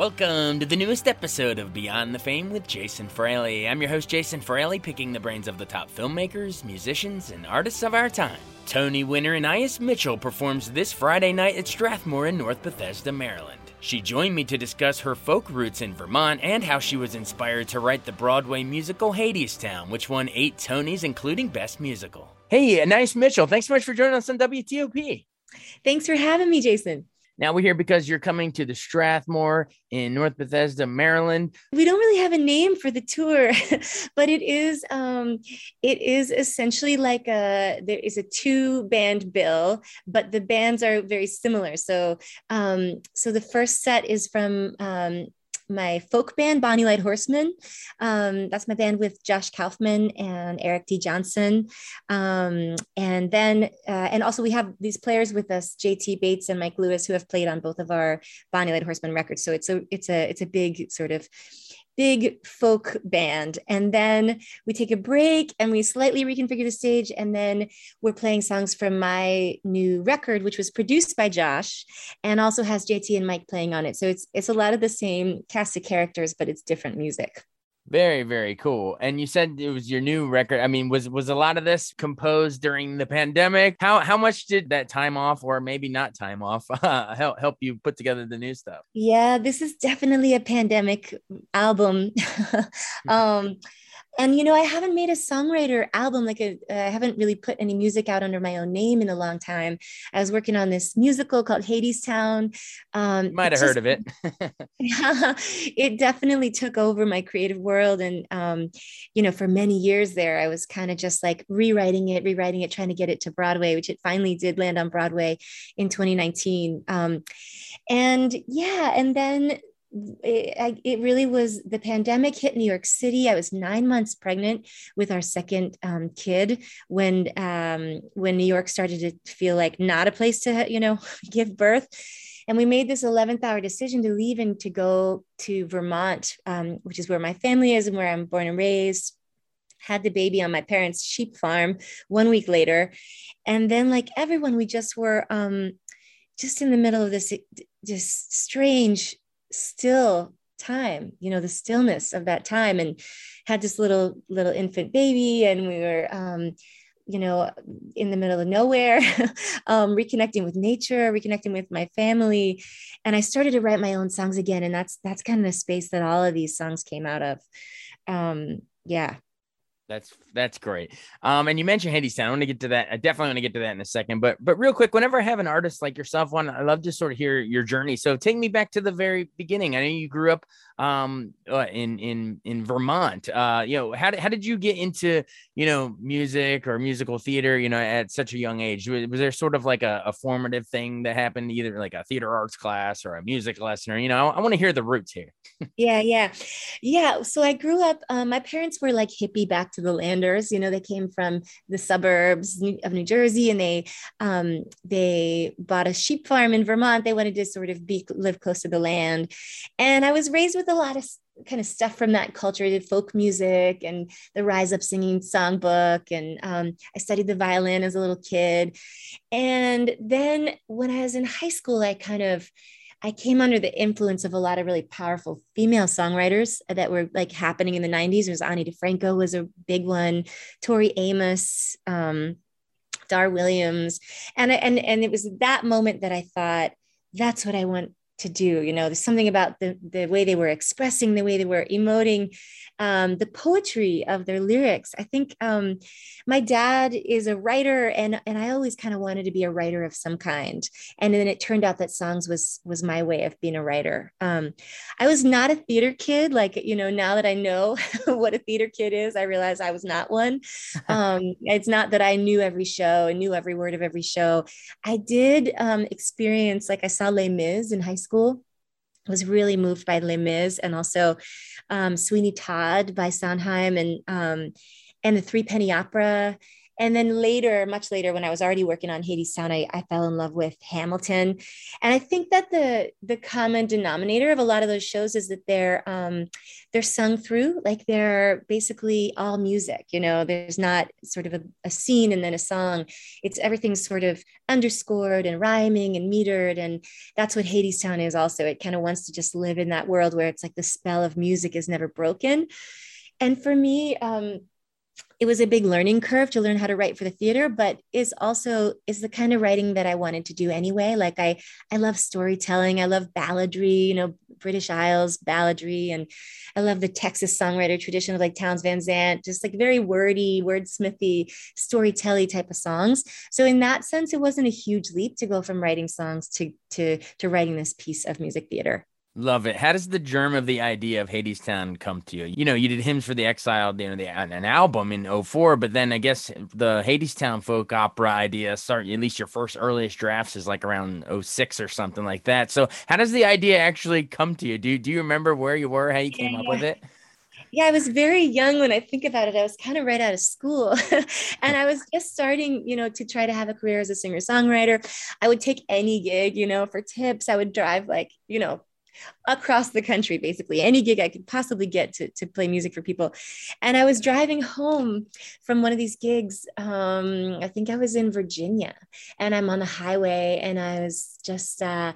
Welcome to the newest episode of Beyond the Fame with Jason Fraley. I'm your host, Jason Fraley, picking the brains of the top filmmakers, musicians, and artists of our time. Tony winner Anais Mitchell performs this Friday night at Strathmore in North Bethesda, Maryland. She joined me to discuss her folk roots in Vermont and how she was inspired to write the Broadway musical Hadestown, which won eight Tonys, including Best Musical. Hey, Anais Mitchell, thanks so much for joining us on WTOP. Thanks for having me, Jason. Now we're here because you're coming to the Strathmore in North Bethesda, Maryland. We don't really have a name for the tour, but it is um, it is essentially like a there is a two band bill, but the bands are very similar. So um, so the first set is from um, my folk band, Bonny Light Horseman. Um, that's my band with Josh Kaufman and Eric D. Johnson. Um, and then, uh, and also we have these players with us, JT Bates and Mike Lewis, who have played on both of our Bonny Light Horseman records. So it's a, it's a, it's a big sort of big folk band. And then we take a break and we slightly reconfigure the stage. And then we're playing songs from my new record, which was produced by Josh and also has JT and Mike playing on it. So it's it's a lot of the same cast of characters, but it's different music. Very, very cool. And you said it was your new record. I mean, was was a lot of this composed during the pandemic? How how much did that time off, or maybe not time off, uh, help help you put together the new stuff? Yeah, this is definitely a pandemic album. um, and you know i haven't made a songwriter album like a, uh, I haven't really put any music out under my own name in a long time. I was working on this musical called hadestown um might have heard of it. Yeah it definitely took over my creative world and um you know for many years there i was kind of just like rewriting it rewriting it trying to get it to broadway which it finally did land on broadway in 2019 um and yeah and then it, it, really was the pandemic hit New York City. I was nine months pregnant with our second um, kid when um, when New York started to feel like not a place to you know give birth. And we made this 11th hour decision to leave and to go to Vermont, um, which is where my family is and where I'm born and raised. Had the baby on my parents' sheep farm one week later. And then, like everyone, we just were um, just in the middle of this just strange still time you know the stillness of that time and had this little little infant baby and we were um you know in the middle of nowhere um reconnecting with nature reconnecting with my family. And i started to write my own songs again and that's that's kind of the space that all of these songs came out of. Um yeah that's that's great. Um, and you mentioned Hadestown. I want to get to that. I definitely want to get to that in a second. But but real quick, whenever I have an artist like yourself on, I love to sort of hear your journey. So take me back to the very beginning. I know you grew up um uh, in in in Vermont. Uh, you know, how did, how did you get into you know music or musical theater? You know, at such a young age, was, was there sort of like a, a, formative thing that happened, either like a theater arts class or a music lesson, or you know, I, I want to hear the roots here. yeah, yeah, yeah. So I grew up. Um, my parents were like hippie back to the landers. You know, they came from the suburbs of New Jersey, and they um, they bought a sheep farm in Vermont. They wanted to sort of be live close to the land, and I was raised with a lot of kind of stuff from that culture. Did folk music and the Rise Up Singing songbook. And um, I studied the violin as a little kid. And then when I was in high school, I kind of, I came under the influence of a lot of really powerful female songwriters that were like happening in the 90s. There was Ani DiFranco was a big one, Tori Amos, um, Dar Williams. And, and, and it was that moment that I thought, that's what I want to do you know there's something about the the way they were expressing the way they were emoting um, the poetry of their lyrics. I think um, my dad is a writer and and i always kind of wanted to be a writer of some kind. And then it turned out that songs was was my way of being a writer. Um, i was not a theater kid like you know now that i know what a theater kid is i realize i was not one. Um, it's not that i knew every show and knew every word of every show. I did um, experience like i saw les mis in high school was really moved by Les Mis and also um, Sweeney Todd by Sondheim and um, and the Threepenny Opera and then later, much later, when I was already working on Hadestown, I, I fell in love with Hamilton. And I think that the the common denominator of a lot of those shows is that they're um, they're sung through, like they're basically all music. You know, there's not sort of a, a scene and then a song. It's everything's sort of underscored and rhyming and metered, and that's what Hadestown is. Also, it kind of wants to just live in that world where it's like the spell of music is never broken. And for me, um, it was a big learning curve to learn how to write for the theater but is also is the kind of writing that i wanted to do anyway. Like i i love storytelling. I love balladry you know british isles balladry and i love the texas songwriter tradition of like Townes Van Zandt just like very wordy wordsmithy storytelling type of songs. So in that sense it wasn't a huge leap to go from writing songs to to to writing this piece of music theater Love it. How does the germ of the idea of Hadestown come to you? You know, you did Hymns for the Exiled, you know, the, an album in 04, but then I guess the Hadestown folk opera idea start, at least your first earliest drafts is like around 06 or something like that. So how does the idea actually come to you? Do, do you remember where you were, how you came yeah, up yeah. with it? Yeah, I was very young when I think about it. I was kind of right out of school and I was just starting, you know, to try to have a career as a singer songwriter. I would take any gig, you know, for tips. I would drive like, you know, across the country, basically any gig I could possibly get to, to play music for people. And I was driving home from one of these gigs. Um, I think I was in Virginia and I'm on the highway and I was just, uh,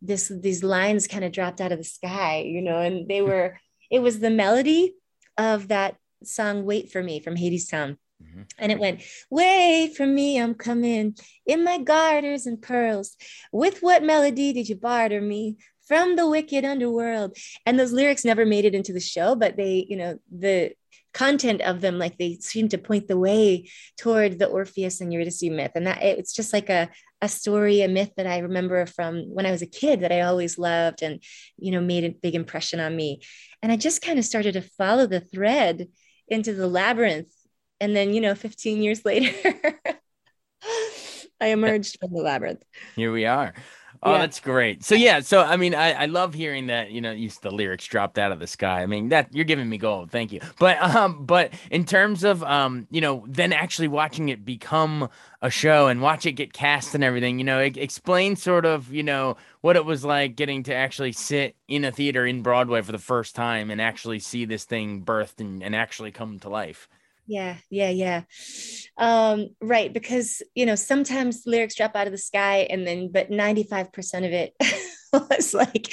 this, these lines kind of dropped out of the sky, you know, and they were, it was the melody of that song, Wait for Me from Hadestown. Mm-hmm. And it went, Wait for me, I'm coming in my garters and pearls. With what melody did you barter me? From the wicked underworld. And those lyrics never made it into the show, but they, you know, the content of them, like they seem to point the way toward the Orpheus and Eurydice myth. And that it's just like a, a story, a myth that I remember from when I was a kid that I always loved and, you know, made a big impression on me. And I just kind of started to follow the thread into the labyrinth. And then, you know, 15 years later, I emerged from the labyrinth. Here we are. Oh, yeah. that's great. So yeah, so I mean, I, I love hearing that. You know, used the lyrics dropped out of the sky. I mean, that you're giving me gold. Thank you. But um, but in terms of um, you know, then actually watching it become a show and watch it get cast and everything. You know, explain sort of you know what it was like getting to actually sit in a theater in Broadway for the first time and actually see this thing birthed and, and actually come to life yeah yeah yeah. Um, right because you know sometimes lyrics drop out of the sky and then but 95% of it was like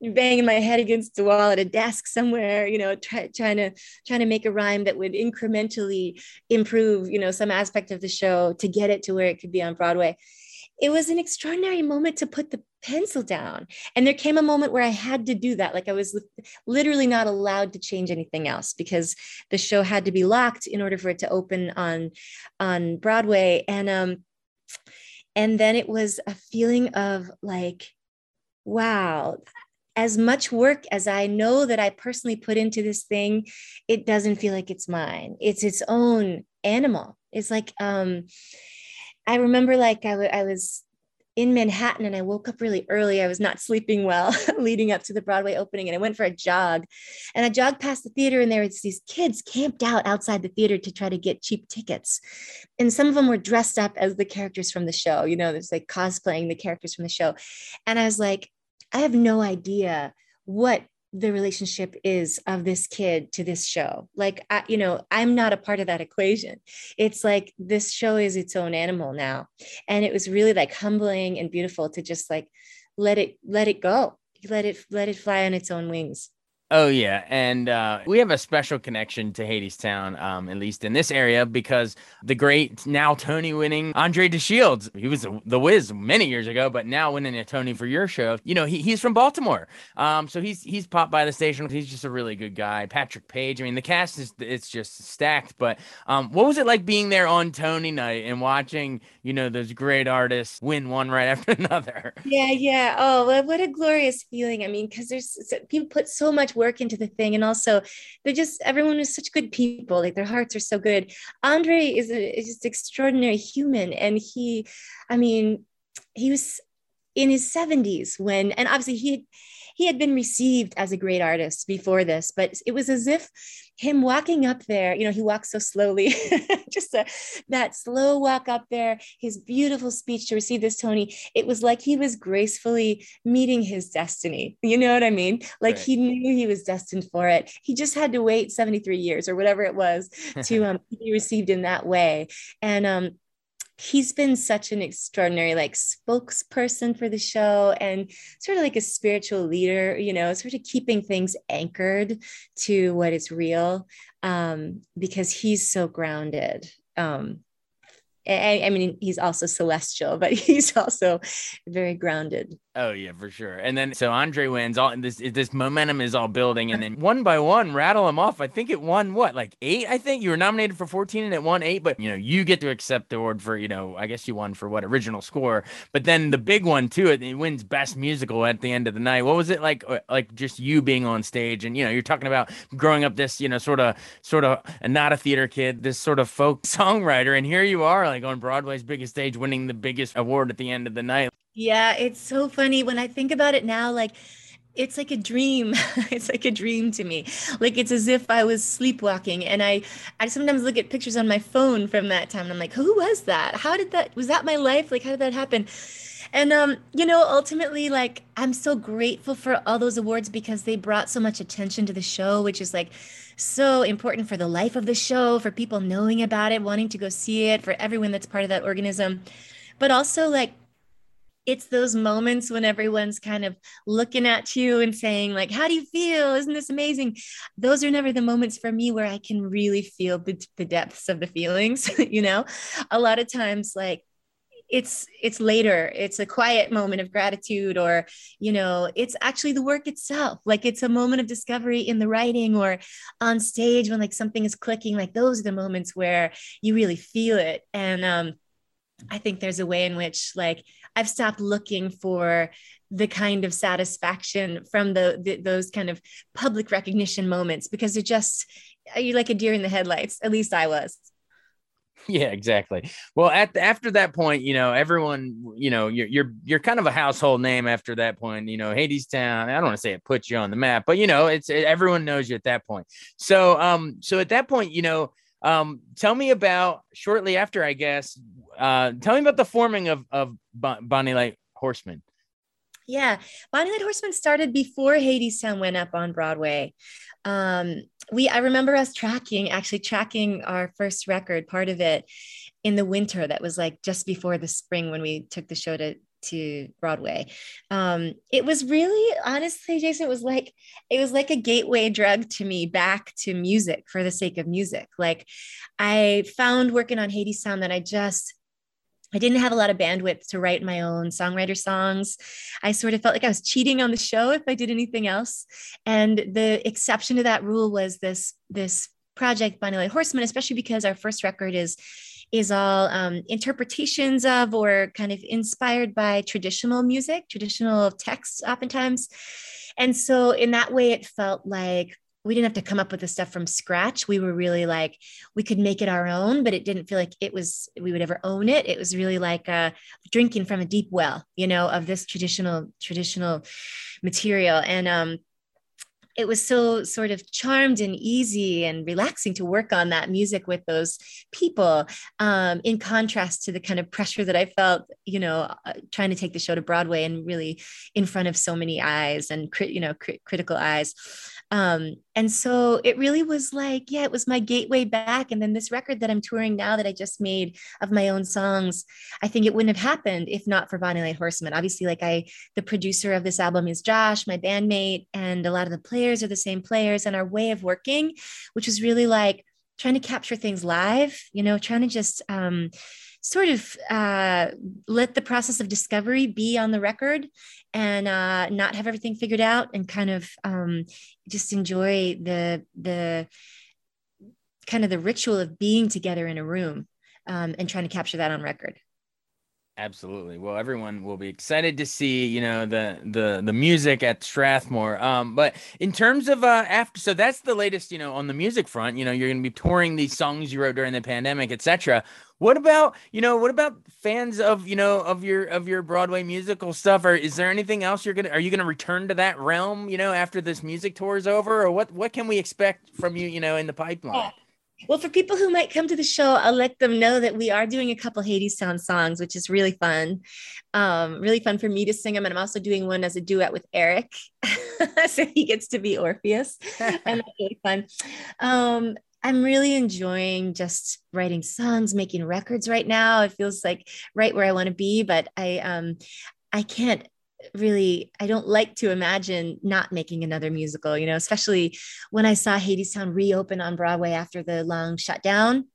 banging my head against the wall at a desk somewhere you know try, trying to trying to make a rhyme that would incrementally improve you know some aspect of the show to get it to where it could be on broadway it was an extraordinary moment to put the pencil down. And there came a moment where I had to do that. Like I was literally not allowed to change anything else because the show had to be locked in order for it to open on on Broadway. And um and then it was a feeling of like, wow, as much work as I know that I personally put into this thing, it doesn't feel like it's mine. It's its own animal. It's like um I remember like I, w- I was in Manhattan and I woke up really early. I was not sleeping well leading up to the Broadway opening and I went for a jog. And I jogged past the theater and there was these kids camped out outside the theater to try to get cheap tickets. And some of them were dressed up as the characters from the show, you know, there's like cosplaying the characters from the show. And I was like, I have no idea what the relationship is of this kid to this show. Like I, you know i'm not a part of that equation. It's like this show is its own animal now. And it was really like humbling and beautiful to just like let it let it go. Let it let it fly on its own wings Oh yeah, and uh, we have a special connection to Hadestown, um, at least in this area, because the great now Tony-winning Andre de Shields, he was the Wiz many years ago, but now winning a Tony for your show. You know, he, he's from Baltimore, um, so he's he's popped by the station. He's just a really good guy. Patrick Page. I mean, the cast is it's just stacked. But um, what was it like being there on Tony night and watching you know those great artists win one right after another? Yeah, yeah. Oh, what a glorious feeling. I mean, because there's people put so much work into the thing and also they're just everyone is such good people like their hearts are so good. Andre is, a, is just extraordinary human and he i mean he was in his 70s when and obviously he he had been received as a great artist before this but it was as if him walking up there, you know, he walks so slowly, just a, that slow walk up there, his beautiful speech to receive this Tony. It was like he was gracefully meeting his destiny. You know what I mean? Like right. he knew he was destined for it. He just had to wait 73 years or whatever it was to um, be received in that way. And um, he's been such an extraordinary like spokesperson for the show and sort of like a spiritual leader you know sort of keeping things anchored to what is real um, because he's so grounded. Um, I, I mean he's also celestial but he's also very grounded Oh yeah, for sure. And then so Andre wins. All this this momentum is all building, and then one by one, rattle them off. I think it won what like eight. I think you were nominated for fourteen, and it won eight. But you know, you get to accept the award for you know. I guess you won for what original score. But then the big one too. It, it wins best musical at the end of the night. What was it like? Uh, like just you being on stage, and you know, you're talking about growing up this you know sort of sort of not a theater kid, this sort of folk songwriter, and here you are like on Broadway's biggest stage, winning the biggest award at the end of the night. Yeah, it's so funny when I think about it now, like it's like a dream. it's like a dream to me. Like it's as if I was sleepwalking and I I sometimes look at pictures on my phone from that time and I'm like, who was that? How did that was that my life? Like how did that happen? And um, you know, ultimately like I'm so grateful for all those awards because they brought so much attention to the show, which is like so important for the life of the show, for people knowing about it, wanting to go see it, for everyone that's part of that organism. But also like it's those moments when everyone's kind of looking at you and saying like how do you feel? Isn't this amazing? Those are never the moments for me where i can really feel the, the depths of the feelings you know? A lot of times like it's it's later it's a quiet moment of gratitude or you know it's actually the work itself like it's a moment of discovery in the writing or on stage when like something is clicking like those are the moments where you really feel it and um I think there's a way in which like I've stopped looking for the kind of satisfaction from the, the, those kind of public recognition moments because they're just you're like a deer in the headlights. At least I was. Yeah, exactly. Well, at after that point, you know, everyone, you know, you're you're you're kind of a household name after that point. You know, Hadestown. I don't want to say it puts you on the map, but you know, it's it, everyone knows you at that point. So, um, so at that point, you know, um, tell me about shortly after, I guess. Uh, tell me about the forming of of Bonny Light Horseman. Yeah, Bonny Light Horseman started before Hadestown went up on Broadway. Um, we I remember us tracking, actually tracking our first record, part of it in the winter. That was like just before the spring when we took the show to to Broadway. Um, it was really, honestly, Jason, it was like it was like a gateway drug to me back to music for the sake of music. Like I found working on Hadestown that I just I didn't have a lot of bandwidth to write my own songwriter songs. I sort of felt like I was cheating on the show if I did anything else. And the exception to that rule was this this project, Bonny Light Horseman, especially because our first record is is all um, interpretations of or kind of inspired by traditional music, traditional texts, oftentimes. And so, in that way, it felt like we didn't have to come up with the stuff from scratch. We were really like, we could make it our own, but it didn't feel like it was, we would ever own it. It was really like uh, drinking from a deep well, you know, of this traditional, traditional material. And um, it was so sort of charmed and easy and relaxing to work on that music with those people um, in contrast to the kind of pressure that i felt you know uh, trying to take the show to broadway and really in front of so many eyes and you know cr- critical eyes Um, and so it really was like, yeah, it was my gateway back. And then this record that I'm touring now that I just made of my own songs, I think it wouldn't have happened if not for Bonny Light Horseman. Obviously, like I, the producer of this album is Josh, my bandmate, and a lot of the players are the same players. And our way of working, which was really like trying to capture things live, you know, trying to just, um, sort of uh, let the process of discovery be on the record and uh, not have everything figured out and kind of um, just enjoy the the kind of the ritual of being together in a room um, and trying to capture that on record Absolutely. Well, everyone will be excited to see, you know, the the the music at Strathmore. Um, but in terms of uh after so that's the latest, you know, on the music front, you know, you're gonna be touring these songs you wrote during the pandemic, etc. What about, you know, what about fans of, you know, of your of your Broadway musical stuff? Or is there anything else you're gonna are you gonna return to that realm, you know, after this music tour is over? Or what what can we expect from you, you know, in the pipeline? Well, for people who might come to the show, I'll let them know that we are doing a couple Hadestown songs, which is really fun. Um, really fun for me to sing them. And I'm also doing one as a duet with Eric. so he gets to be Orpheus. and that's really fun. Um, I'm really enjoying just writing songs, making records right now. It feels like right where I want to be, but I um I can't really i don't like to imagine not making another musical you know especially when i saw hadestown reopen on broadway after the long shutdown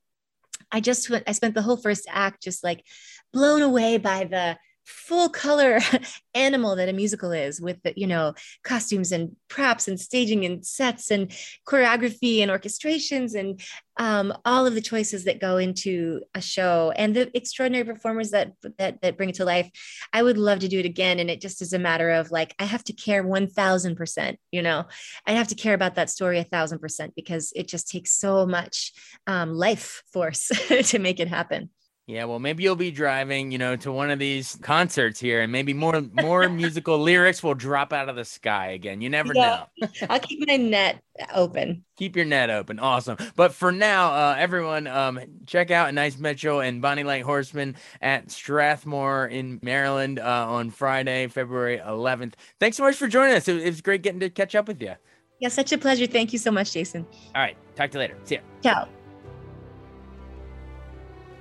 i just went i spent the whole first act just like blown away by the full color animal that a musical is with the you know costumes and props and staging and sets and choreography and orchestrations and um, all of the choices that go into a show and the extraordinary performers that, that that bring it to life. I would love to do it again and it just is a matter of like i have to care 1000% you know? I have to care about that story a thousand percent because it just takes so much um, life force to make it happen yeah, well, maybe you'll be driving, you know, to one of these concerts here, and maybe more more musical lyrics will drop out of the sky again. You never yeah. know. I'll keep my net open. Keep your net open. Awesome. But for now, uh, everyone, um, check out Anais Mitchell and Bonny Light Horseman at Strathmore in Maryland uh, on Friday, February 11th. Thanks so much for joining us. It was great getting to catch up with you. Yeah, such a pleasure. Thank you so much, Jason. All right. Talk to you later. See ya. Ciao.